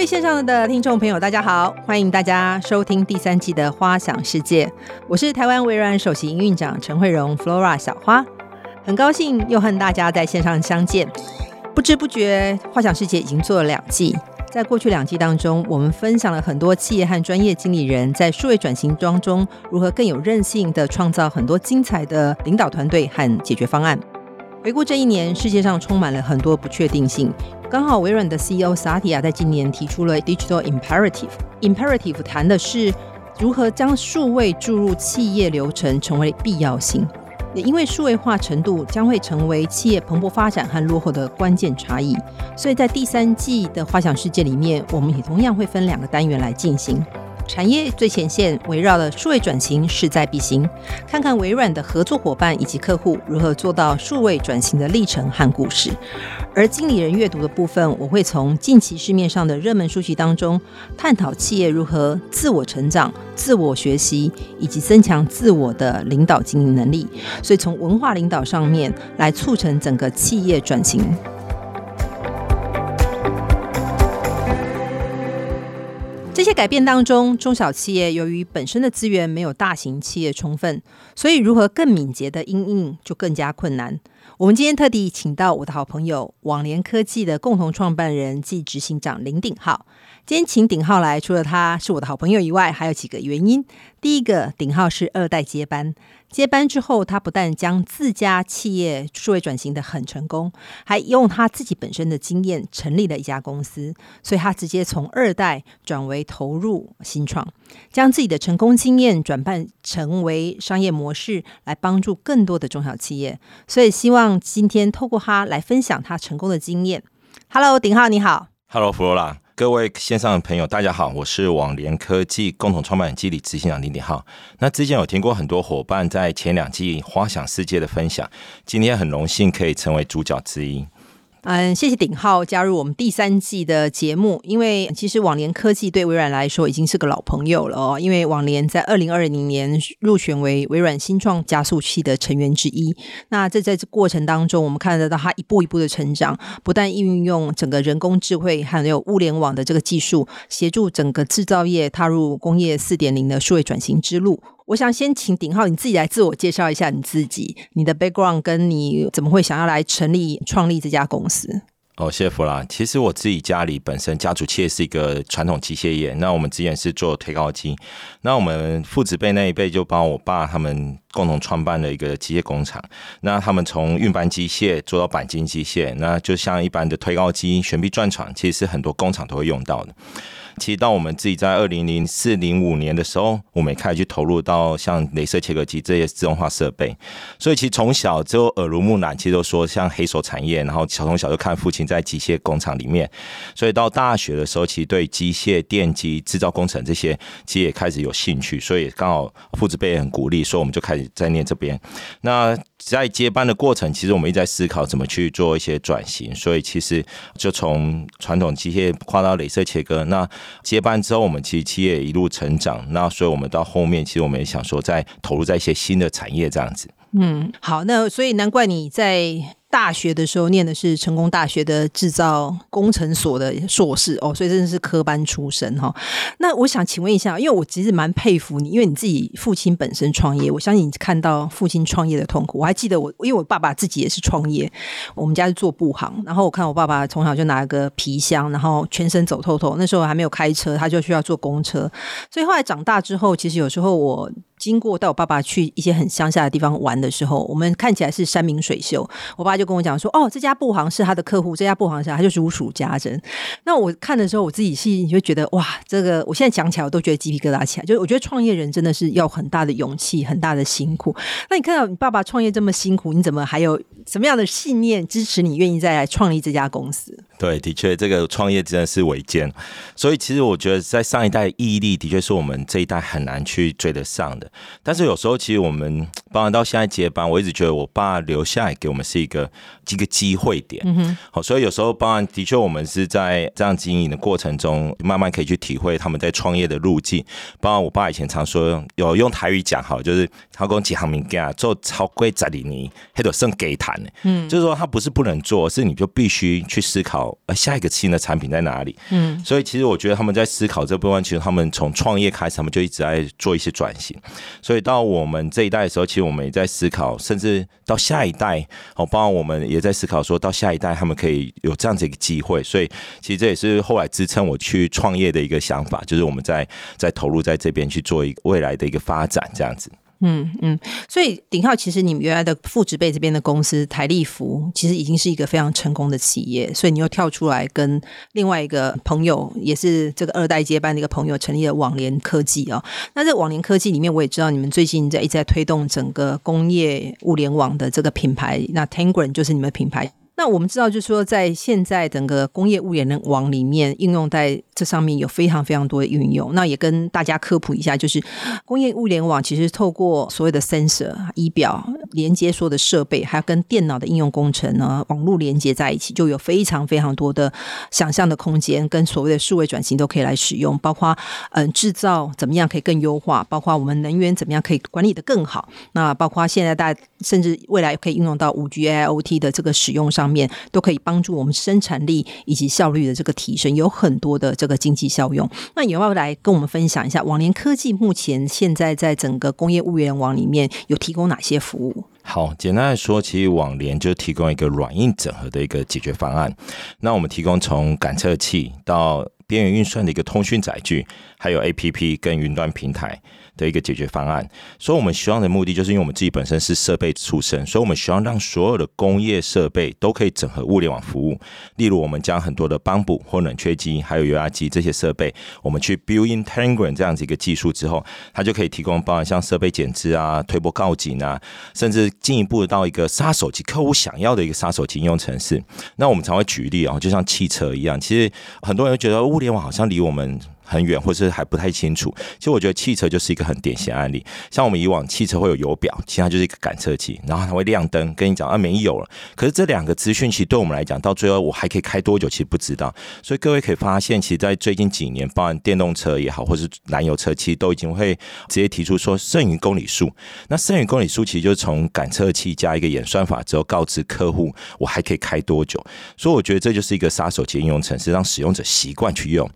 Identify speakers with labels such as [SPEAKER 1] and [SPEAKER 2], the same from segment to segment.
[SPEAKER 1] 位线上的听众朋友，大家好，欢迎大家收听第三季的《花想世界》，我是台湾微软首席营运长陈慧蓉 Flora 小花，很高兴又和大家在线上相见。不知不觉，《花想世界》已经做了两季，在过去两季当中，我们分享了很多企业和专业经理人在数位转型当中如何更有韧性的创造很多精彩的领导团队和解决方案。回顾这一年，世界上充满了很多不确定性。刚好微软的 CEO 萨提亚在今年提出了 Digital Imperative。Imperative 谈的是如何将数位注入企业流程成为必要性。也因为数位化程度将会成为企业蓬勃发展和落后的关键差异，所以在第三季的花想世界里面，我们也同样会分两个单元来进行。产业最前线围绕的数位转型势在必行，看看微软的合作伙伴以及客户如何做到数位转型的历程和故事。而经理人阅读的部分，我会从近期市面上的热门书籍当中，探讨企业如何自我成长、自我学习以及增强自我的领导经营能力。所以从文化领导上面来促成整个企业转型。这些改变当中，中小企业由于本身的资源没有大型企业充分，所以如何更敏捷的应应就更加困难。我们今天特地请到我的好朋友网联科技的共同创办人暨执行长林鼎浩。今天请鼎浩来，除了他是我的好朋友以外，还有几个原因。第一个，鼎浩是二代接班，接班之后，他不但将自家企业数位转型得很成功，还用他自己本身的经验成立了一家公司，所以他直接从二代转为投入新创，将自己的成功经验转办成为商业模式，来帮助更多的中小企业。所以希望今天透过他来分享他成功的经验。Hello，鼎浩你好。
[SPEAKER 2] Hello，弗罗拉。各位线上的朋友，大家好，我是网联科技共同创办人及执行长林鼎浩。那之前有听过很多伙伴在前两季花想世界的分享，今天很荣幸可以成为主角之一。
[SPEAKER 1] 嗯，谢谢鼎浩加入我们第三季的节目。因为其实网联科技对微软来说已经是个老朋友了哦。因为网联在二零二零年入选为微软新创加速器的成员之一。那这在这过程当中，我们看得到它一步一步的成长，不但运用整个人工智慧还有物联网的这个技术，协助整个制造业踏入工业四点零的数位转型之路。我想先请鼎浩你自己来自我介绍一下你自己，你的 background 跟你怎么会想要来成立创立这家公司？
[SPEAKER 2] 哦，谢谢弗拉。其实我自己家里本身家族企业是一个传统机械业，那我们之前是做推高机，那我们父子辈那一辈就帮我爸他们共同创办了一个机械工厂，那他们从运搬机械做到钣金机械，那就像一般的推高机、悬臂钻床，其实是很多工厂都会用到的。其实到我们自己在二零零四零五年的时候，我们也开始去投入到像镭射切割机这些自动化设备。所以其实从小就耳濡目染，其实都说像黑手产业，然后小从小就看父亲在机械工厂里面。所以到大学的时候，其实对机械、电机、制造工程这些，其实也开始有兴趣。所以刚好父子辈也很鼓励，所以我们就开始在念这边。那在接班的过程，其实我们一直在思考怎么去做一些转型。所以其实就从传统机械跨到镭射切割，那接班之后，我们其实企业一路成长，那所以我们到后面，其实我们也想说，再投入在一些新的产业这样子。
[SPEAKER 1] 嗯，好，那所以难怪你在。大学的时候念的是成功大学的制造工程所的硕士哦，所以真的是科班出身哈。那我想请问一下，因为我其实蛮佩服你，因为你自己父亲本身创业，我相信你看到父亲创业的痛苦。我还记得我，因为我爸爸自己也是创业，我们家是做布行，然后我看我爸爸从小就拿个皮箱，然后全身走透透。那时候还没有开车，他就需要坐公车。所以后来长大之后，其实有时候我。经过带我爸爸去一些很乡下的地方玩的时候，我们看起来是山明水秀。我爸就跟我讲说：“哦，这家布行是他的客户，这家布行是他就是如数家珍。”那我看的时候，我自己心里就觉得哇，这个我现在讲起来我都觉得鸡皮疙瘩起来。就是我觉得创业人真的是要很大的勇气，很大的辛苦。那你看到你爸爸创业这么辛苦，你怎么还有什么样的信念支持你愿意再来创立这家公司？
[SPEAKER 2] 对，的确，这个创业真的是维艰。所以其实我觉得，在上一代毅力的确是我们这一代很难去追得上的。但是有时候其实我们包含到现在接班，我一直觉得我爸留下来给我们是一个一个机会点。嗯哼，好，所以有时候包含的确我们是在这样经营的过程中，慢慢可以去体会他们在创业的路径。包含我爸以前常说，有用台语讲好，就是他讲几行名干做超过十二年，还得剩给谈。嗯，就是说他不是不能做，是你就必须去思考，呃，下一个新的产品在哪里。嗯，所以其实我觉得他们在思考这部分，其实他们从创业开始，他们就一直在做一些转型。所以到我们这一代的时候，其实我们也在思考，甚至到下一代，哦，包括我们也在思考，说到下一代他们可以有这样子一个机会。所以其实这也是后来支撑我去创业的一个想法，就是我们在在投入在这边去做一个未来的一个发展，这样子。
[SPEAKER 1] 嗯嗯，所以鼎浩，其实你们原来的父执辈这边的公司台立福，其实已经是一个非常成功的企业，所以你又跳出来跟另外一个朋友，也是这个二代接班的一个朋友，成立了网联科技哦。那在网联科技里面，我也知道你们最近在一直在推动整个工业物联网的这个品牌，那 Tangram 就是你们品牌。那我们知道，就是说，在现在整个工业物联网里面，应用在这上面有非常非常多的运用。那也跟大家科普一下，就是工业物联网其实透过所谓的 sensor 仪表连接所有的设备，还有跟电脑的应用工程呢，网络连接在一起，就有非常非常多的想象的空间，跟所谓的数位转型都可以来使用。包括嗯，制造怎么样可以更优化，包括我们能源怎么样可以管理的更好。那包括现在大家甚至未来可以应用到五 G I O T 的这个使用上。面都可以帮助我们生产力以及效率的这个提升，有很多的这个经济效用。那有没有来跟我们分享一下网联科技目前现在在整个工业物联网里面有提供哪些服务？
[SPEAKER 2] 好，简单来说，其实网联就提供一个软硬整合的一个解决方案。那我们提供从感测器到边缘运算的一个通讯载具，还有 APP 跟云端平台。的一个解决方案，所以我们希望的目的就是因为我们自己本身是设备出身，所以我们希望让所有的工业设备都可以整合物联网服务。例如，我们将很多的帮补或冷却机，还有油压机这些设备，我们去 build in Tangram 这样子一个技术之后，它就可以提供包含像设备减资啊、推波告警啊，甚至进一步到一个杀手级客户想要的一个杀手级应用程式。那我们常会举例啊，就像汽车一样，其实很多人觉得物联网好像离我们。很远，或是还不太清楚。其实我觉得汽车就是一个很典型案例。像我们以往汽车会有油表，其实它就是一个感测器，然后它会亮灯，跟你讲啊没有了。可是这两个资讯其实对我们来讲，到最后我还可以开多久，其实不知道。所以各位可以发现，其实，在最近几年，包含电动车也好，或是燃油车，其实都已经会直接提出说剩余公里数。那剩余公里数其实就是从感测器加一个演算法之后，告知客户我还可以开多久。所以我觉得这就是一个杀手级应用程式，让使用者习惯去用。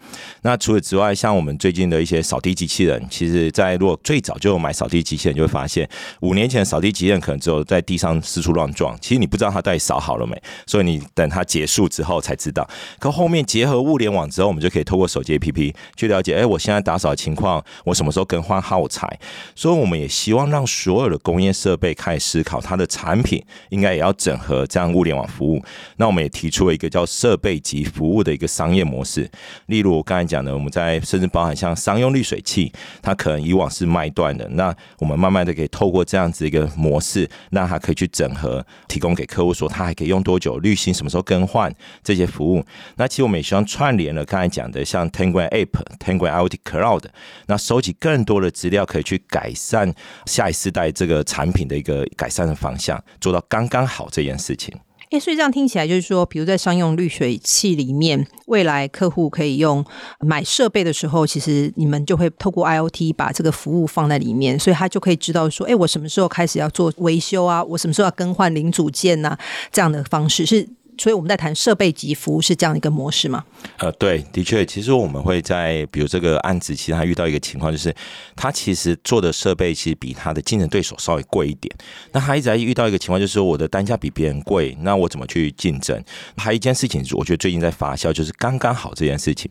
[SPEAKER 2] 那除此之外，像我们最近的一些扫地机器人，其实，在如果最早就有买扫地机器人，就会发现五年前扫地机器人可能只有在地上四处乱撞，其实你不知道它到底扫好了没，所以你等它结束之后才知道。可后面结合物联网之后，我们就可以透过手机 APP 去了解，哎，我现在打扫的情况，我什么时候更换耗材。所以我们也希望让所有的工业设备开始思考，它的产品应该也要整合这样物联网服务。那我们也提出了一个叫设备级服务的一个商业模式，例如我刚才讲的，我们在甚至包含像商用滤水器，它可能以往是卖断的，那我们慢慢的可以透过这样子一个模式，让它可以去整合，提供给客户说它还可以用多久，滤芯什么时候更换这些服务。那其实我们也希望串联了刚才讲的像 Tangram App、Tangram IoT Cloud，那收集更多的资料，可以去改善下一世代这个产品的一个改善的方向，做到刚刚好这件事情。
[SPEAKER 1] 哎，所以这样听起来就是说，比如在商用滤水器里面，未来客户可以用买设备的时候，其实你们就会透过 IoT 把这个服务放在里面，所以他就可以知道说，哎，我什么时候开始要做维修啊？我什么时候要更换零组件呐、啊？这样的方式是。所以我们在谈设备级服务是这样一个模式吗？
[SPEAKER 2] 呃，对，的确，其实我们会在比如这个案子，其实他遇到一个情况，就是他其实做的设备其实比他的竞争对手稍微贵一点。那他一直在遇到一个情况，就是说我的单价比别人贵，那我怎么去竞争？还有一件事情，我觉得最近在发酵，就是刚刚好这件事情。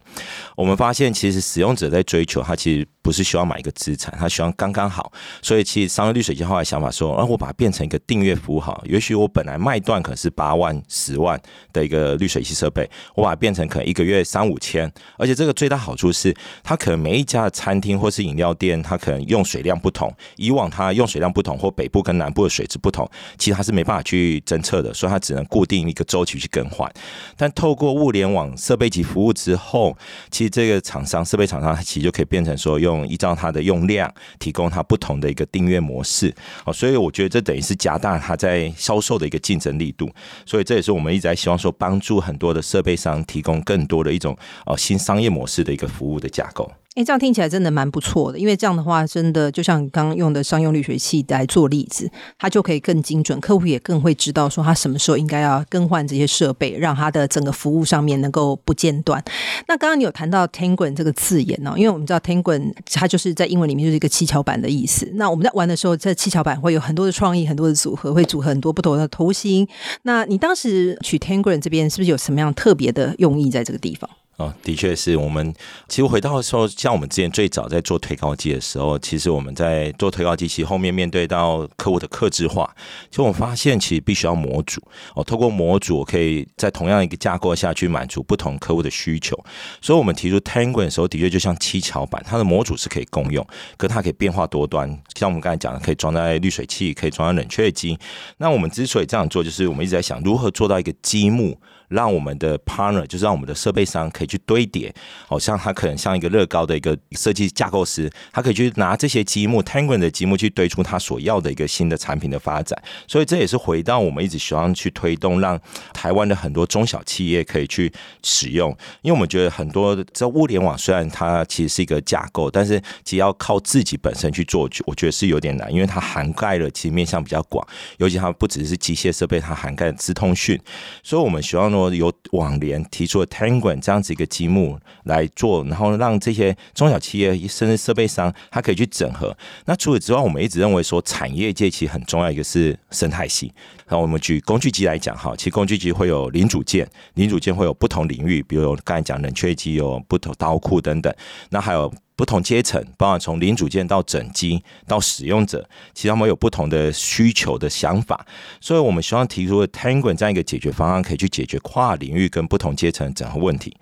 [SPEAKER 2] 我们发现，其实使用者在追求他其实。不是希望买一个资产，他希望刚刚好。所以其实商业滤水器后来想法说，啊，我把它变成一个订阅服务好。也许我本来卖断可能是八万、十万的一个滤水器设备，我把它变成可能一个月三五千。而且这个最大好处是，它可能每一家的餐厅或是饮料店，它可能用水量不同。以往它用水量不同，或北部跟南部的水质不同，其实它是没办法去侦测的，所以它只能固定一个周期去更换。但透过物联网设备及服务之后，其实这个厂商设备厂商，它其实就可以变成说用。依照它的用量提供它不同的一个订阅模式哦，所以我觉得这等于是加大它在销售的一个竞争力度，所以这也是我们一直在希望说帮助很多的设备商提供更多的一种哦新商业模式的一个服务的架构。
[SPEAKER 1] 哎，这样听起来真的蛮不错的，因为这样的话，真的就像你刚刚用的商用滤水器来做例子，它就可以更精准，客户也更会知道说他什么时候应该要更换这些设备，让他的整个服务上面能够不间断。那刚刚你有谈到 Tangram 这个字眼哦，因为我们知道 Tangram 它就是在英文里面就是一个七巧板的意思。那我们在玩的时候，这七巧板会有很多的创意，很多的组合，会组合很多不同的头型。那你当时取 Tangram 这边是不是有什么样特别的用意在这个地方？
[SPEAKER 2] 哦，的确是我们。其实回到的时候，像我们之前最早在做推高机的时候，其实我们在做推高机，其实后面面对到客户的客制化，其实我们发现其实必须要模组哦，透过模组可以在同样一个架构下去满足不同客户的需求。所以，我们提出 Tangram 的时候，的确就像七巧板，它的模组是可以共用，可它可以变化多端。像我们刚才讲的，可以装在滤水器，可以装在冷却机。那我们之所以这样做，就是我们一直在想如何做到一个积木。让我们的 partner，就是让我们的设备商可以去堆叠，好像他可能像一个乐高的一个设计架构师，他可以去拿这些积木 Tangram 的积木去堆出他所要的一个新的产品的发展。所以这也是回到我们一直希望去推动，让台湾的很多中小企业可以去使用。因为我们觉得很多这物联网虽然它其实是一个架构，但是其实要靠自己本身去做，我觉得是有点难，因为它涵盖了其实面向比较广，尤其它不只是机械设备，它涵盖资通讯。所以我们希望呢。由网联提出了 Tangram 这样子一个积木来做，然后让这些中小企业甚至设备商，它可以去整合。那除此之外，我们一直认为说，产业界其实很重要一个是生态系。那我们举工具机来讲哈，其实工具机会有零组件，零组件会有不同领域，比如刚才讲冷却机有不同刀库等等，那还有。不同阶层，包含从零组件到整机到使用者，其实他们有不同的需求的想法，所以我们希望提出的 Tangram 这样一个解决方案，可以去解决跨领域跟不同阶层整合问题。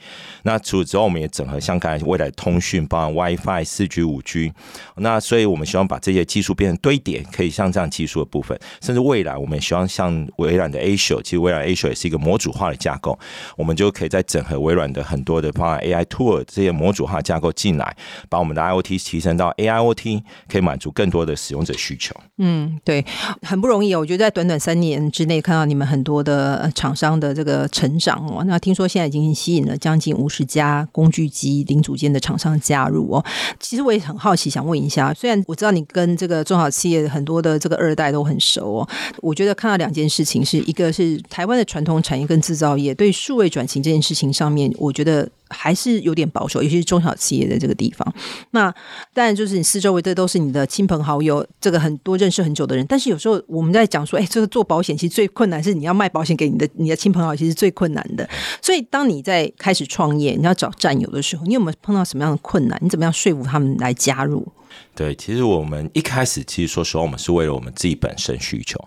[SPEAKER 2] 那除此之外，我们也整合像刚才未来通讯，包含 WiFi、四 G、五 G。那所以我们希望把这些技术变成堆叠，可以像这样技术的部分，甚至未来我们也希望像微软的 Azure，其实微软 Azure 也是一个模组化的架构，我们就可以再整合微软的很多的包含 AI Tool 这些模组化架构进来。把我们的 IoT 提升到 AIoT，可以满足更多的使用者需求。
[SPEAKER 1] 嗯，对，很不容易哦。我觉得在短短三年之内，看到你们很多的厂商的这个成长哦。那听说现在已经吸引了将近五十家工具机零组件的厂商加入哦。其实我也很好奇，想问一下，虽然我知道你跟这个中小企业很多的这个二代都很熟哦，我觉得看到两件事情，是一个是台湾的传统产业跟制造业对数位转型这件事情上面，我觉得。还是有点保守，尤其是中小企业的这个地方。那当然就是你四周围这都是你的亲朋好友，这个很多认识很久的人。但是有时候我们在讲说，哎，这个做保险其实最困难是你要卖保险给你的你的亲朋好友，其实最困难的。所以当你在开始创业，你要找战友的时候，你有没有碰到什么样的困难？你怎么样说服他们来加入？
[SPEAKER 2] 对，其实我们一开始其实说实话，我们是为了我们自己本身需求。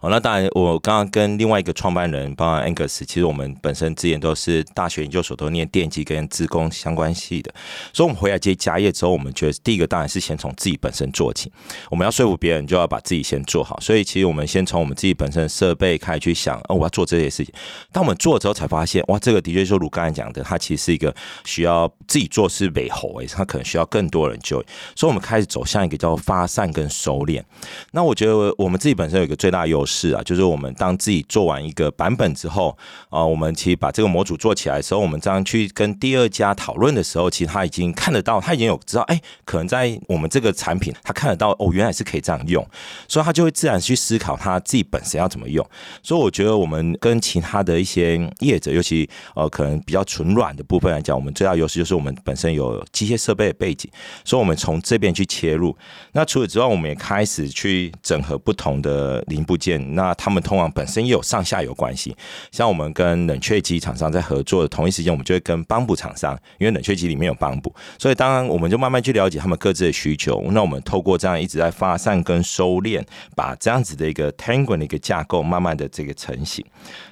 [SPEAKER 2] 哦，那当然，我刚刚跟另外一个创办人，包括 Angus，其实我们本身之前都是大学研究所都念电机跟资工相关系的，所以我们回来接家业之后，我们觉得第一个当然是先从自己本身做起。我们要说服别人，就要把自己先做好。所以其实我们先从我们自己本身的设备开始去想，哦，我要做这些事情。当我们做了之后，才发现，哇，这个的确就如刚才讲的，它其实是一个需要自己做是尾喉，诶，它可能需要更多人就，所以我们开始走向一个叫发散跟收敛。那我觉得我们自己本身有一个最大优势啊，就是我们当自己做完一个版本之后啊，我们其实把这个模组做起来的时候，我们这样去跟第二家讨论的时候，其实他已经看得到，他已经有知道，哎，可能在我们这个产品，他看得到哦，原来是可以这样用，所以他就会自然去思考他自己本身要怎么用。所以我觉得我们跟其他的一些业者，尤其呃可能比较纯软的部分来讲，我们最大优势就是我们本身有机械设备的背景，所以我们从这边去去切入。那除此之外，我们也开始去整合不同的零部件。那他们通常本身也有上下游关系，像我们跟冷却机厂商在合作的同一时间，我们就会跟帮补厂商，因为冷却机里面有帮补，所以当然我们就慢慢去了解他们各自的需求。那我们透过这样一直在发散跟收敛，把这样子的一个 t a n g o 的一个架构，慢慢的这个成型。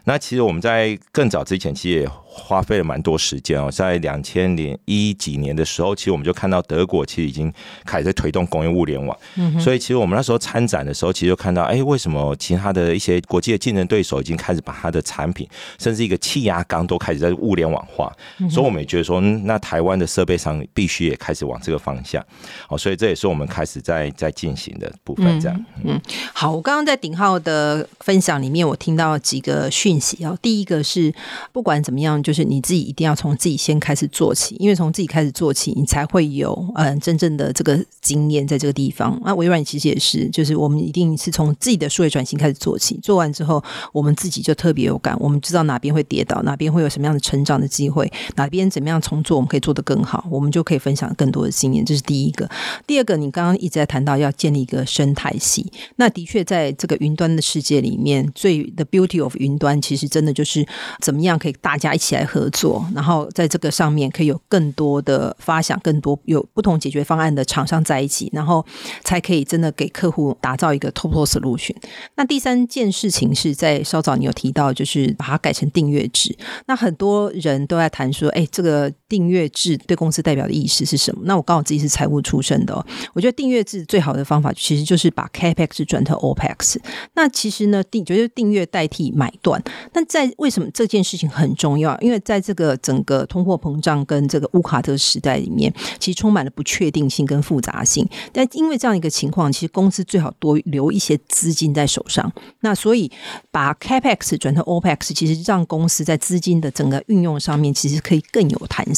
[SPEAKER 2] 那其实我们在更早之前，其实也花费了蛮多时间哦，在两千零一几年的时候，其实我们就看到德国其实已经开开始在推动工业物联网。嗯，所以其实我们那时候参展的时候，其实就看到，哎，为什么其他的一些国际的竞争对手已经开始把它的产品，甚至一个气压缸都开始在物联网化。嗯，所以我们也觉得说，那台湾的设备商必须也开始往这个方向。哦，所以这也是我们开始在在进行的部分。这样，
[SPEAKER 1] 嗯，好，我刚刚在鼎浩的分享里面，我听到几个讯息哦。第一个是，不管怎么样，就是你自己一定要从自己先开始做起，因为从自己开始做起，你才会有嗯真正的这个经验在这个地方。那微软其实也是，就是我们一定是从自己的数位转型开始做起，做完之后，我们自己就特别有感，我们知道哪边会跌倒，哪边会有什么样的成长的机会，哪边怎么样重做，我们可以做得更好，我们就可以分享更多的经验。这是第一个。第二个，你刚刚一直在谈到要建立一个生态系，那的确在这个云端的世界里面，最 the beauty of 云端其实真的就是怎么样可以大家一起起来合作，然后在这个上面可以有更多的发想，更多有不同解决方案的厂商在一起，然后才可以真的给客户打造一个 top solution。那第三件事情是在稍早你有提到，就是把它改成订阅制。那很多人都在谈说，哎，这个订阅制对公司代表的意思是什么？那我刚好自己是财务出身的哦，我觉得订阅制最好的方法其实就是把 capex 转成 opex。那其实呢，订就是订阅代替买断。那在为什么这件事情很重要？因为在这个整个通货膨胀跟这个乌卡特时代里面，其实充满了不确定性跟复杂性。但因为这样一个情况，其实公司最好多留一些资金在手上。那所以把 capex 转成 opex，其实让公司在资金的整个运用上面，其实可以更有弹性。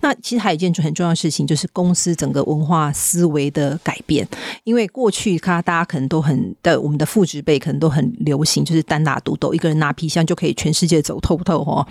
[SPEAKER 1] 那其实还有一件很重要的事情，就是公司整个文化思维的改变。因为过去看大家可能都很的，我们的父执辈可能都很流行，就是单打独斗，一个人拿皮箱就可以全世界走透透哦。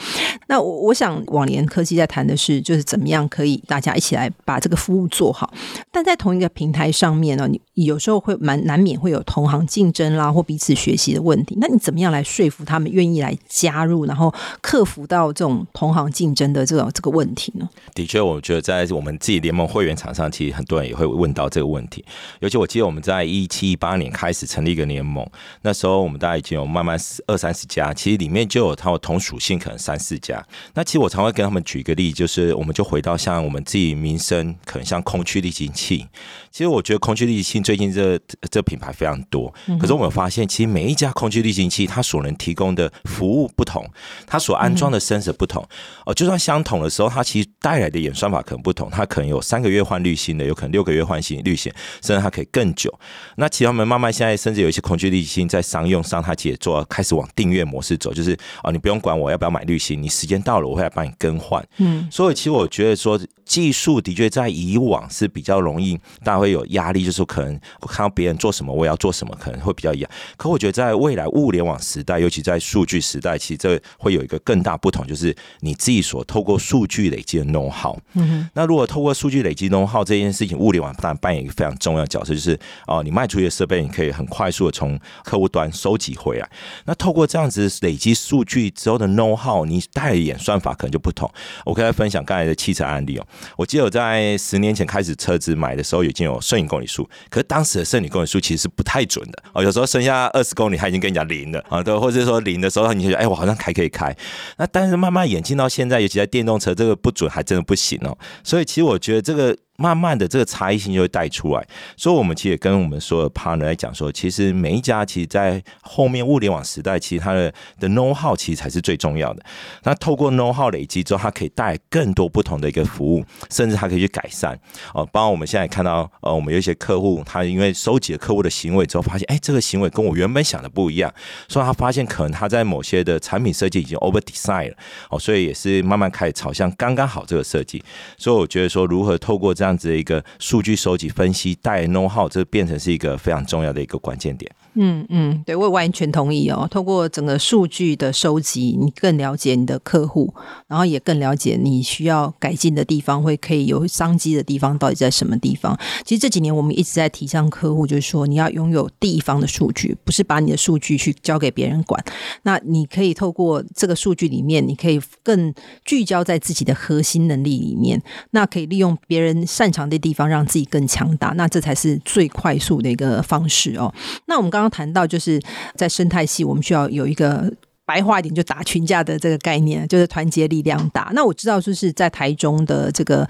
[SPEAKER 1] 那我我想往年科技在谈的是，就是怎么样可以大家一起来把这个服务做好。但在同一个平台上面呢，你有时候会蛮难免会有同行竞争啦，或彼此学习的问题。那你怎么样来说服他们愿意来加入，然后克服到这种同行竞争的这种这个问题呢？
[SPEAKER 2] 的确，我觉得在我们自己联盟会员厂商，其实很多人也会问到这个问题。尤其我记得我们在一七一八年开始成立一个联盟，那时候我们大概已经有慢慢二三十家，其实里面就有它有同属性可能三四家。那其实我常会跟他们举一个例，就是我们就回到像我们自己民生，可能像空气滤清器。其实我觉得空气滤清器最近这这品牌非常多，可是我们发现，其实每一家空气滤清器它所能提供的服务不同，它所安装的 sensor 不同。哦，就算相同的时候，它其带来的演算法可能不同，它可能有三个月换滤芯的，有可能六个月换新滤芯，甚至它可以更久。那其实他们慢慢现在甚至有一些空气滤芯在商用上，它其实也做开始往订阅模式走，就是哦，你不用管我要不要买滤芯，你时间到了我会来帮你更换。嗯，所以其实我觉得说技术的确在以往是比较容易，大家会有压力，就是可能我看到别人做什么，我要做什么，可能会比较一样。可我觉得在未来物联网时代，尤其在数据时代，其实这会有一个更大不同，就是你自己所透过数据累积的 know how。嗯，那如果透过数据累积 know how 这件事情，物联网当然扮演一个非常重要的角色，就是哦，你卖出去的设备，你可以很快速的从客户端收集回来。那透过这样子累积数据之后的 know how，你带的演算法可能就不同。我可以来分享刚才的汽车案例哦。我记得我在十年前开始车子买的时候，已经有摄影公里数，可是当时的摄影公里数其实是不太准的哦。有时候剩下二十公里，他已经跟你讲零了啊，对，或者说零的时候，你就觉得哎，我好像还可以开。那但是慢慢演进到现在，尤其在电动车，这个不准还真的不行哦。所以其实我觉得这个。慢慢的，这个差异性就会带出来，所以我们其实也跟我们所有 partner 来讲说，其实每一家其实，在后面物联网时代，其实它的的 know how 其实才是最重要的。那透过 know how 累积之后，它可以带来更多不同的一个服务，甚至它可以去改善哦。包括我们现在看到，呃，我们有一些客户，他因为收集了客户的行为之后，发现，哎，这个行为跟我原本想的不一样，所以他发现可能他在某些的产品设计已经 over design 了哦，所以也是慢慢开始朝向刚刚好这个设计。所以我觉得说，如何透过这这样子的一个数据收集分析带 know how，这变成是一个非常重要的一个关键点。
[SPEAKER 1] 嗯嗯，对，我完全同意哦。透过整个数据的收集，你更了解你的客户，然后也更了解你需要改进的地方，会可以有商机的地方到底在什么地方。其实这几年我们一直在提倡客户，就是说你要拥有地方的数据，不是把你的数据去交给别人管。那你可以透过这个数据里面，你可以更聚焦在自己的核心能力里面，那可以利用别人擅长的地方，让自己更强大。那这才是最快速的一个方式哦。那我们刚。刚谈到就是在生态系，我们需要有一个白话一点就打群架的这个概念，就是团结力量大。那我知道就是在台中的这个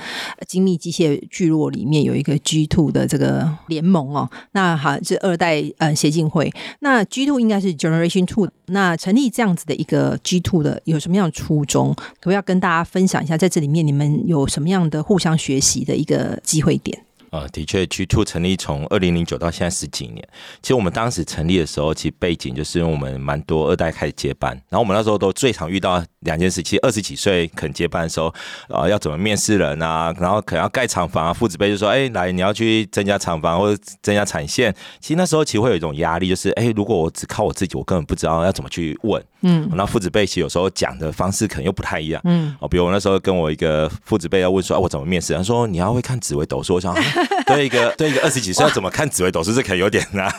[SPEAKER 1] 精密机械聚落里面有一个 G Two 的这个联盟哦，那好是二代呃协进会，那 G Two 应该是 Generation Two。那成立这样子的一个 G Two 的有什么样的初衷？可不要跟大家分享一下，在这里面你们有什么样的互相学习的一个机会点？
[SPEAKER 2] 呃，的确，G Two 成立从二零零九到现在十几年。其实我们当时成立的时候，其实背景就是因为我们蛮多二代开始接班，然后我们那时候都最常遇到两件事。其实二十几岁肯接班的时候，呃，要怎么面试人啊？然后可能要盖厂房啊，父子辈就说：“哎，来，你要去增加厂房或者增加产线。”其实那时候其实会有一种压力，就是哎，如果我只靠我自己，我根本不知道要怎么去问。嗯，那父子辈其实有时候讲的方式可能又不太一样。嗯，哦，比如我那时候跟我一个父子辈要问说：“哎，我怎么面试？”他说：“你要会看紫微斗数。”我想。对一个对一个二十几岁要怎么看紫微斗数，这可能有点难，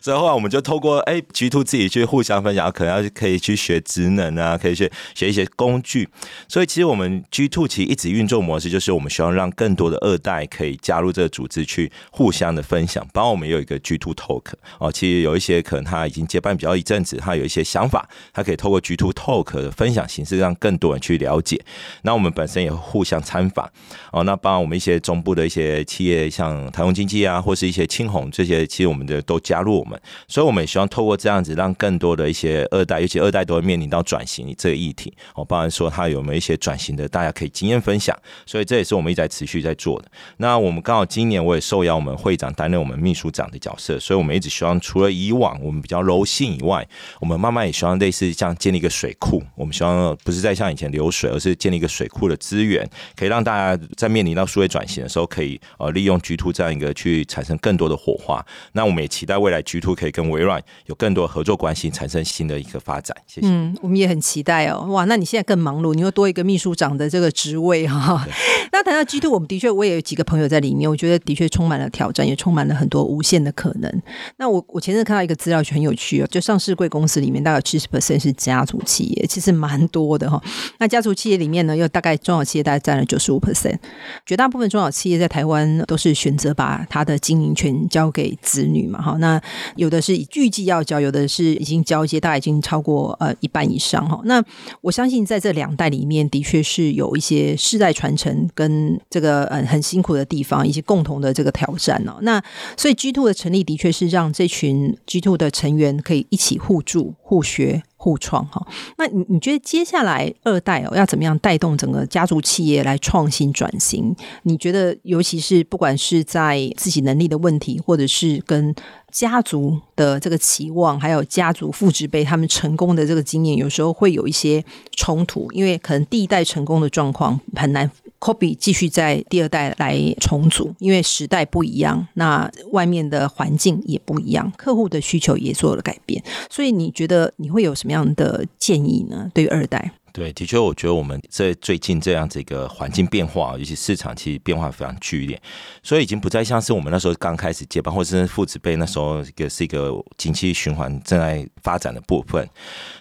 [SPEAKER 2] 所以后来我们就透过哎 G Two 自己去互相分享，可能要可以去学职能啊，可以去学一些工具。所以其实我们 G Two 其实一直运作模式就是我们希望让更多的二代可以加入这个组织去互相的分享。包括我们有一个 G Two Talk 哦，其实有一些可能他已经接班比较一阵子，他有一些想法，他可以透过 G Two Talk 的分享形式让更多人去了解。那我们本身也互相参访哦，那包括我们一些中部的一些企业像。台湾经济啊，或是一些青红这些，其实我们的都加入我们，所以我们也希望透过这样子，让更多的一些二代，尤其二代都会面临到转型这个议题。哦，包含说他有没有一些转型的，大家可以经验分享。所以这也是我们一直在持续在做的。那我们刚好今年我也受邀我们会长担任我们秘书长的角色，所以我们一直希望除了以往我们比较柔性以外，我们慢慢也希望类似像建立一个水库。我们希望不是在像以前流水，而是建立一个水库的资源，可以让大家在面临到数位转型的时候，可以呃利用 G2 这样一个去产生更多的火花，那我们也期待未来 G Two 可以跟微软有更多合作关系，产生新的一个发展。谢谢。
[SPEAKER 1] 嗯，我们也很期待哦。哇，那你现在更忙碌，你又多一个秘书长的这个职位哈。那谈到 G Two，我们的确我也有几个朋友在里面，我觉得的确充满了挑战，也充满了很多无限的可能。那我我前阵看到一个资料，就很有趣哦，就上市贵公司里面大概七十 percent 是家族企业，其实蛮多的哈。那家族企业里面呢，又大概中小企业大概占了九十五 percent，绝大部分中小企业在台湾都是选择把他的经营权交给子女嘛，哈，那有的是预计要交，有的是已经交接，大概已经超过呃一半以上哈。那我相信在这两代里面，的确是有一些世代传承跟这个呃很辛苦的地方，以及共同的这个挑战哦。那所以 G Two 的成立，的确是让这群 G Two 的成员可以一起互助、互学。互创哈，那你你觉得接下来二代哦要怎么样带动整个家族企业来创新转型？你觉得尤其是不管是在自己能力的问题，或者是跟家族的这个期望，还有家族父执辈他们成功的这个经验，有时候会有一些冲突，因为可能第一代成功的状况很难。copy 继续在第二代来重组，因为时代不一样，那外面的环境也不一样，客户的需求也做了改变，所以你觉得你会有什么样的建议呢？对于二代？
[SPEAKER 2] 对，的确，我觉得我们这最近这样子一个环境变化，尤其市场其实变化非常剧烈，所以已经不再像是我们那时候刚开始接班，或者是父子辈那时候一个是一个景气循环正在发展的部分，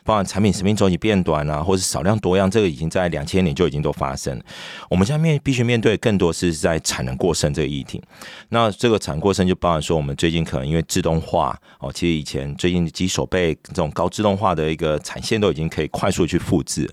[SPEAKER 2] 包含产品生命周期变短啊，或者是少量多样，这个已经在两千年就已经都发生。我们现在面必须面对更多是在产能过剩这个议题。那这个产能过剩就包含说，我们最近可能因为自动化哦，其实以前最近机手臂这种高自动化的一个产线都已经可以快速去复制。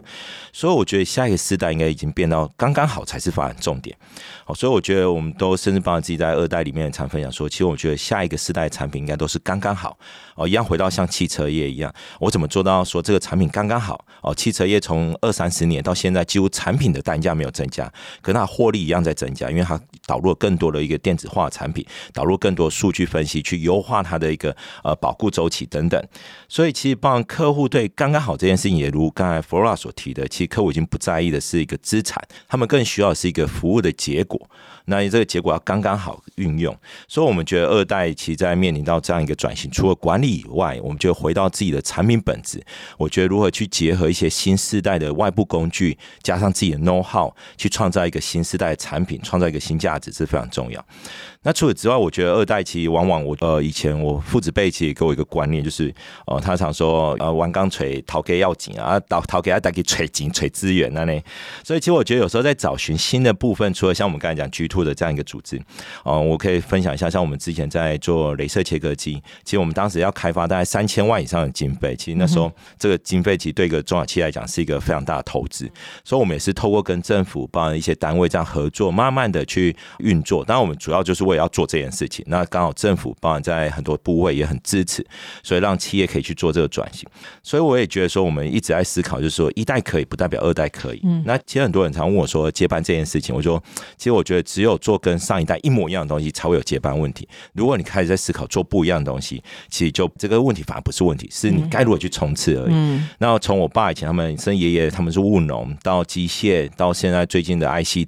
[SPEAKER 2] 所以我觉得下一个时代应该已经变到刚刚好才是发展重点。好，所以我觉得我们都甚至帮自己在二代里面的常分享说，其实我觉得下一个时代产品应该都是刚刚好。哦，一样回到像汽车业一样，我怎么做到说这个产品刚刚好？哦，汽车业从二三十年到现在，几乎产品的单价没有增加，可它获利一样在增加，因为它导入了更多的一个电子化产品，导入更多数据分析去优化它的一个呃保固周期等等。所以其实帮客户对刚刚好这件事情，也如刚才 Flora 所提的，其实客户已经不在意的是一个资产，他们更需要的是一个服务的结果。那这个结果要刚刚好运用，所以我们觉得二代其实在面临到这样一个转型，除了管理以外，我们就回到自己的产品本质。我觉得如何去结合一些新世代的外部工具，加上自己的 know how，去创造一个新世代的产品，创造一个新价值，是非常重要。那除此之外，我觉得二代其实往往我呃以前我父子辈其实给我一个观念，就是呃他常说呃玩钢锤逃给要紧啊，倒头给他带给锤紧锤资源那呢。所以其实我觉得有时候在找寻新的部分，除了像我们刚才讲 G Two 的这样一个组织，呃，我可以分享一下，像我们之前在做镭射切割机，其实我们当时要开发大概三千万以上的经费。其实那时候这个经费其实对一个中小企业来讲是一个非常大的投资，所以我们也是透过跟政府包含一些单位这样合作，慢慢的去运作。当然我们主要就是为了要做这件事情。那刚好政府包含在很多部位也很支持，所以让企业可以去做这个转型。所以我也觉得说，我们一直在思考，就是说一代可以不代表二代可以。嗯那其实很多人常问我说接班这件事情，我说其实我觉得只有做跟上一代一模一样的东西，才会有接班问题。如果你开始在思考做不一样的东西，其实就这个问题反而不是问题，是你该如何去冲刺而已。嗯，那从我爸以前他们生爷爷他们是务农，到机械，到现在最近的 ICT，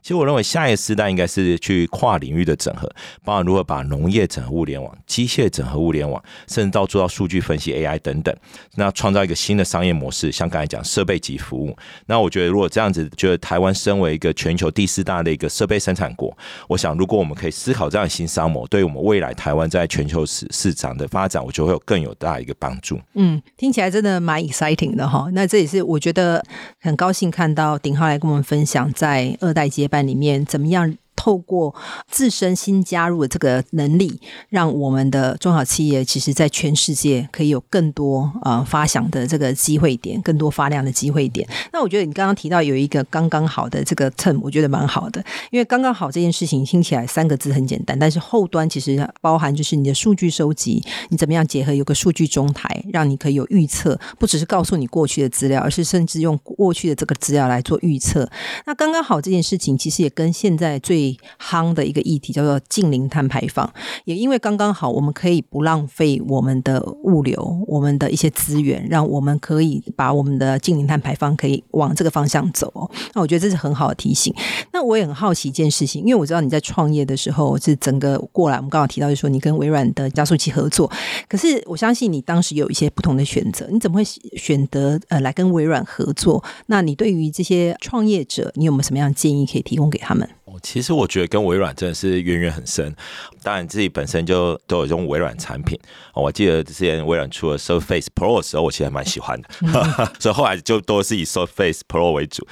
[SPEAKER 2] 其实我认为下一个时代应该是去跨领域的整合，包括如何把农业整合物联网、机械整合物联网，甚至到做到数据分析 AI 等等，那创造一个新的商业模式。像刚才讲设备级服务，那我觉得如果这样子，觉得台湾身为一个全球第四大的一个设备生产国，我想如果我们可以思考这样新商模，对于我们未来台湾在全球市市场的发展，我觉得会有更有大一个帮助。
[SPEAKER 1] 嗯，听起来真的蛮 exciting 的哈。那这也是我觉得很高兴看到鼎浩来跟我们分享，在二代接班里面怎么样。透过自身新加入的这个能力，让我们的中小企业其实，在全世界可以有更多呃发想的这个机会点，更多发亮的机会点。那我觉得你刚刚提到有一个刚刚好的这个 term，我觉得蛮好的，因为刚刚好这件事情听起来三个字很简单，但是后端其实包含就是你的数据收集，你怎么样结合有个数据中台，让你可以有预测，不只是告诉你过去的资料，而是甚至用过去的这个资料来做预测。那刚刚好这件事情，其实也跟现在最夯的一个议题叫做近零碳排放，也因为刚刚好，我们可以不浪费我们的物流，我们的一些资源，让我们可以把我们的近零碳排放可以往这个方向走。那我觉得这是很好的提醒。那我也很好奇一件事情，因为我知道你在创业的时候是整个过来，我们刚好提到就说你跟微软的加速器合作，可是我相信你当时有一些不同的选择，你怎么会选择呃来跟微软合作？那你对于这些创业者，你有没有什么样的建议可以提供给他们？
[SPEAKER 2] 其实我觉得跟微软真的是渊源很深，当然自己本身就都有用微软产品。我记得之前微软出了 Surface Pro 的时候，我其实还蛮喜欢的，嗯、所以后来就都是以 Surface Pro 为主。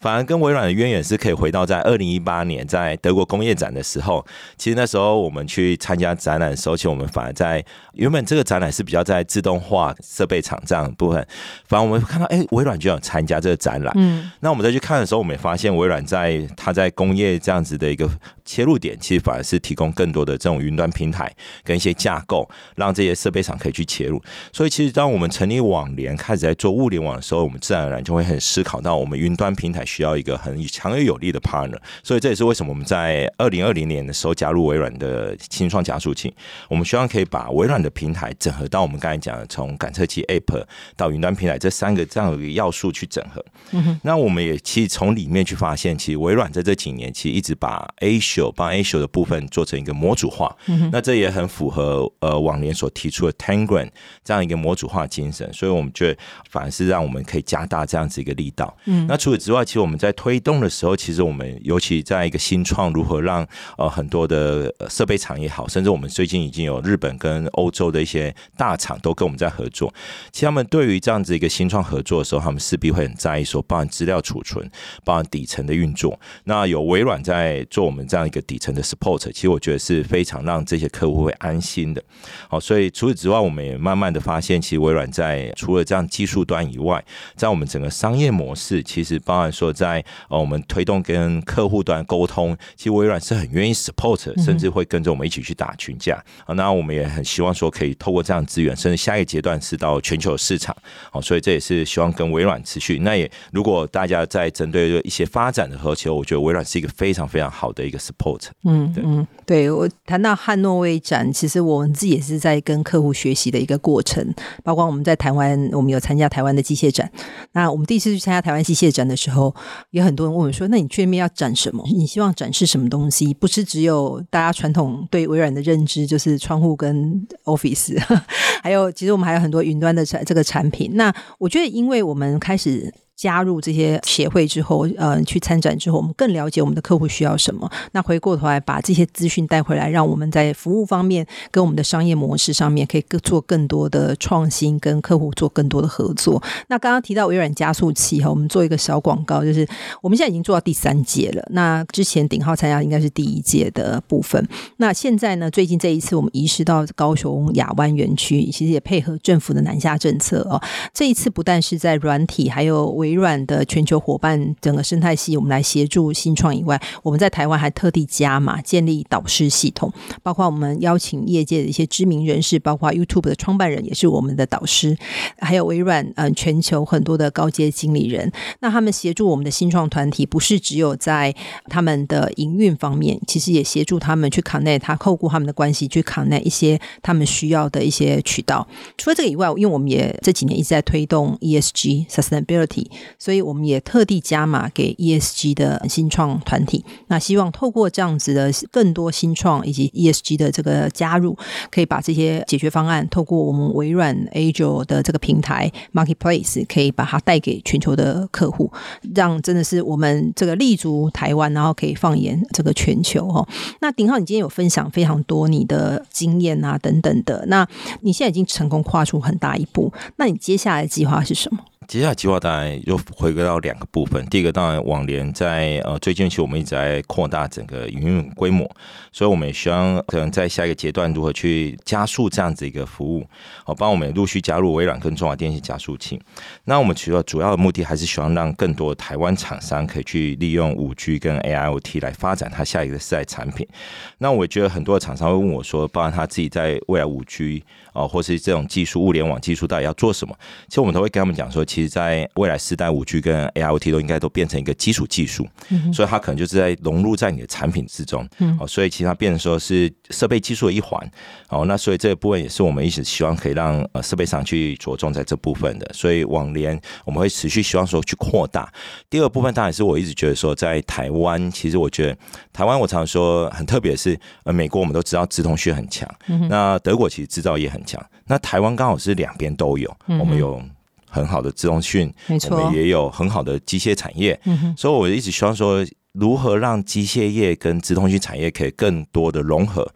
[SPEAKER 2] 反而跟微软的渊源是可以回到在二零一八年在德国工业展的时候，其实那时候我们去参加展览的时候，其实我们反而在原本这个展览是比较在自动化设备厂这样的部分，反而我们看到哎、欸，微软就想参加这个展览，嗯，那我们再去看的时候，我们也发现微软在它在工业这样子的一个切入点，其实反而是提供更多的这种云端平台跟一些架构，让这些设备厂可以去切入。所以其实当我们成立网联开始在做物联网的时候，我们自然而然就会很思考到我们云端平台。需要一个很强而有力的 partner，所以这也是为什么我们在二零二零年的时候加入微软的新创加速器。我们希望可以把微软的平台整合到我们刚才讲的从感测器 App 到云端平台这三个这样的一个要素去整合。嗯哼。那我们也其实从里面去发现，其实微软在这几年其实一直把 Azure 帮 Azure 的部分做成一个模组化。嗯。那这也很符合呃网联所提出的 Tangram 这样一个模组化精神，所以我们觉得反而是让我们可以加大这样子一个力道。嗯。那除此之外，其实我们在推动的时候，其实我们尤其在一个新创，如何让呃很多的设备厂也好，甚至我们最近已经有日本跟欧洲的一些大厂都跟我们在合作。其实他们对于这样子一个新创合作的时候，他们势必会很在意说，包含资料储存，包含底层的运作。那有微软在做我们这样一个底层的 support，其实我觉得是非常让这些客户会安心的。好，所以除此之外，我们也慢慢的发现，其实微软在除了这样技术端以外，在我们整个商业模式，其实包含说。在呃，我们推动跟客户端沟通，其实微软是很愿意 support，甚至会跟着我们一起去打群架。啊，那我们也很希望说，可以透过这样资源，甚至下一个阶段是到全球市场。好，所以这也是希望跟微软持续。那也如果大家在针对一些发展的时候，其实我觉得微软是一个非常非常好的一个 support。嗯
[SPEAKER 1] 嗯，对，我谈到汉诺威展，其实我们自己也是在跟客户学习的一个过程。包括我们在台湾，我们有参加台湾的机械展。那我们第一次去参加台湾机械展的时候，有很多人问我说：“那你去那边要展什么？你希望展示什么东西？不是只有大家传统对微软的认知，就是窗户跟 Office，还有其实我们还有很多云端的产这个产品。那我觉得，因为我们开始。”加入这些协会之后，呃，去参展之后，我们更了解我们的客户需要什么。那回过头来把这些资讯带回来，让我们在服务方面跟我们的商业模式上面可以更做更多的创新，跟客户做更多的合作。那刚刚提到微软加速器哈，我们做一个小广告，就是我们现在已经做到第三届了。那之前鼎皓参加应该是第一届的部分。那现在呢，最近这一次我们移师到高雄亚湾园区，其实也配合政府的南下政策哦。这一次不但是在软体，还有微微软的全球伙伴整个生态系，我们来协助新创以外，我们在台湾还特地加码建立导师系统，包括我们邀请业界的一些知名人士，包括 YouTube 的创办人也是我们的导师，还有微软嗯全球很多的高阶经理人。那他们协助我们的新创团体，不是只有在他们的营运方面，其实也协助他们去 connect，他透过他们的关系去 connect 一些他们需要的一些渠道。除了这个以外，因为我们也这几年一直在推动 ESG sustainability，所以我们也特地加码给 ESG 的新创团体。那希望透过这样子的更多新创以及 ESG 的这个加入，可以把这些解决方案透过我们微软 Azure 的这个平台 Marketplace，可以把它带给全球的客户，让真的是我们这个立足台湾，然后可以放眼这个全球哦。那鼎浩，你今天有分享非常多你的经验啊等等的，那你现在已经成功跨出很大一步，那你接下来的计划是什么？
[SPEAKER 2] 接下来计划当然又回归到两个部分，第一个当然网联在呃最近期我们一直在扩大整个营运规模，所以我们也希望可能在下一个阶段如何去加速这样子一个服务，好，帮我们陆续加入微软跟中华电信加速器。那我们主要主要的目的还是希望让更多台湾厂商可以去利用五 G 跟 AIoT 来发展它下一个世代产品。那我觉得很多的厂商会问我说，包含他自己在未来五 G 啊，或是这种技术物联网技术到底要做什么？其实我们都会跟他们讲说，其实，在未来四代，五 G 跟 AIoT 都应该都变成一个基础技术，嗯所以它可能就是在融入在你的产品之中。哦，所以其实它变成说是设备技术的一环。哦，那所以这个部分也是我们一直希望可以让呃设备商去着重在这部分的。所以网联我们会持续希望说去扩大。第二部分当然是我一直觉得说，在台湾，其实我觉得台湾我常说很特别是，呃，美国我们都知道直通讯很强，那德国其实制造业很强，那台湾刚好是两边都有，我们有。很好的资通讯，没错，我们也有很好的机械产业，嗯，所以我一直希望说，如何让机械业跟资通讯产业可以更多的融合，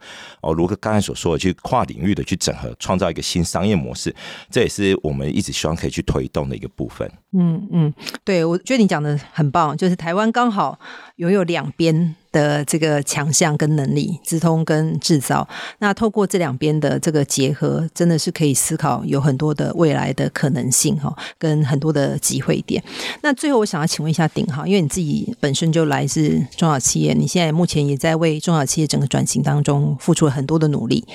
[SPEAKER 2] 哦，如刚才所说的，去跨领域的去整合，创造一个新商业模式，这也是我们一直希望可以去推动的一个部分。
[SPEAKER 1] 嗯嗯，对，我觉得你讲的很棒，就是台湾刚好拥有两边的这个强项跟能力，直通跟制造。那透过这两边的这个结合，真的是可以思考有很多的未来的可能性哈，跟很多的机会点。那最后我想要请问一下鼎哈，因为你自己本身就来自中小企业，你现在目前也在为中小企业整个转型当中付出了很多的努力。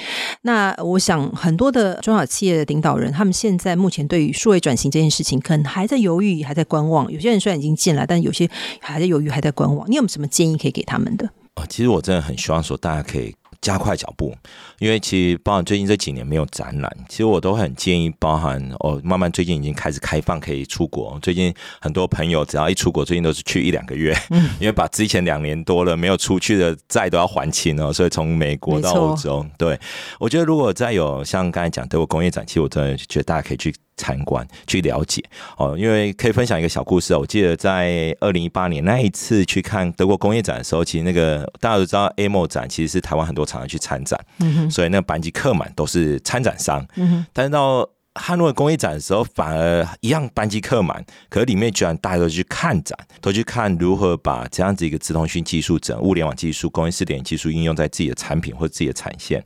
[SPEAKER 1] 那我想很多的中小企业的领导人，他们现在目前对于数位转型这件事情，可能还在有犹豫，还在观望。有些人虽然已经进来，但有些还在犹豫，还在观望。你有没有什么建议可以给他们的？
[SPEAKER 2] 啊，其实我真的很希望说，大家可以加快脚步，因为其实包含最近这几年没有展览，其实我都很建议，包含哦，慢慢最近已经开始开放可以出国。最近很多朋友只要一出国，最近都是去一两个月，嗯，因为把之前两年多了没有出去的债都要还清哦，所以从美国到欧洲，对，我觉得如果再有像刚才讲德国工业展，其实我真的觉得大家可以去。参观去了解哦，因为可以分享一个小故事哦。我记得在二零一八年那一次去看德国工业展的时候，其实那个大家都知道，AMO 展其实是台湾很多厂商去参展，嗯，所以那个班级客满都是参展商。但是到汉诺威工业展的时候，反而一样班级客满，可是里面居然大家都去看展，都去看如何把这样子一个资通讯技术、整物联网技术、工业四点技术应用在自己的产品或自己的产线。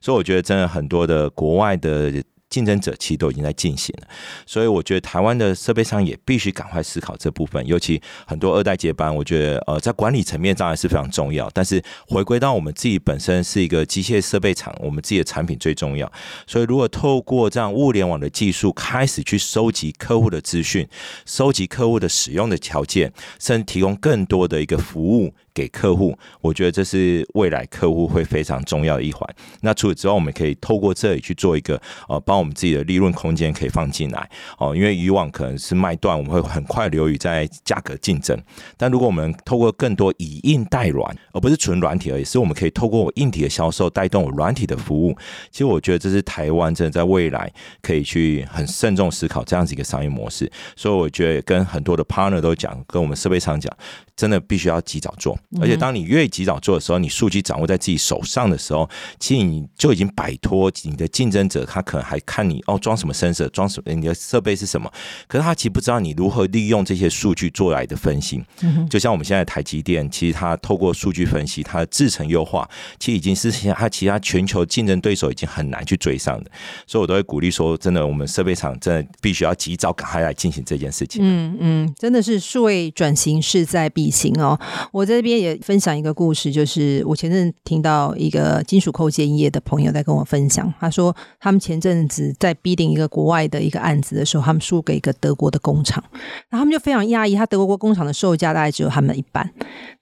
[SPEAKER 2] 所以我觉得真的很多的国外的。竞争者其实都已经在进行了，所以我觉得台湾的设备商也必须赶快思考这部分，尤其很多二代接班，我觉得呃在管理层面当然是非常重要，但是回归到我们自己本身是一个机械设备厂，我们自己的产品最重要，所以如果透过这样物联网的技术开始去收集客户的资讯，收集客户的使用的条件，甚至提供更多的一个服务。给客户，我觉得这是未来客户会非常重要的一环。那除此之外，我们可以透过这里去做一个呃，帮我们自己的利润空间可以放进来哦。因为以往可能是卖断，我们会很快流于在价格竞争。但如果我们透过更多以硬带软，而不是纯软体而已，是我们可以透过我硬体的销售带动我软体的服务。其实我觉得这是台湾真的在未来可以去很慎重思考这样子一个商业模式。所以我觉得跟很多的 partner 都讲，跟我们设备厂讲，真的必须要及早做。而且当你越及早做的时候，你数据掌握在自己手上的时候，其实你就已经摆脱你的竞争者，他可能还看你哦装什么 sensor，装什么你的设备是什么，可是他其实不知道你如何利用这些数据做来的分析。就像我们现在台积电，其实它透过数据分析，它的制程优化，其实已经是它其他全球竞争对手已经很难去追上的。所以我都会鼓励说，真的，我们设备厂真的必须要及早赶快来进行这件事情。
[SPEAKER 1] 嗯嗯，真的是数位转型势在必行哦。我在这边也分享一个故事，就是我前阵听到一个金属扣件业的朋友在跟我分享，他说他们前阵子在 bidding 一个国外的一个案子的时候，他们输给一个德国的工厂，然后他们就非常讶异，他德国工厂的售价大概只有他们一半。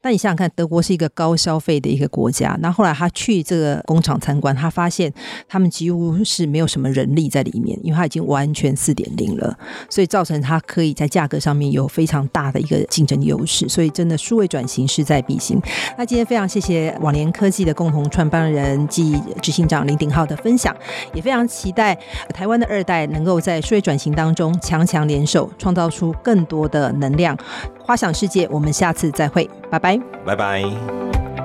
[SPEAKER 1] 但你想想看，德国是一个高消费的一个国家，那后来他去这个工厂参观，他发现他们几乎是没有什么人力在里面，因为他已经完全四点零了，所以造成他可以在价格上面有非常大的一个竞争优势。所以真的数位转型是在比心。那今天非常谢谢网联科技的共同创办人暨执行长林鼎浩的分享，也非常期待台湾的二代能够在数位转型当中强强联手，创造出更多的能量。花想世界，我们下次再会，拜拜，
[SPEAKER 2] 拜拜。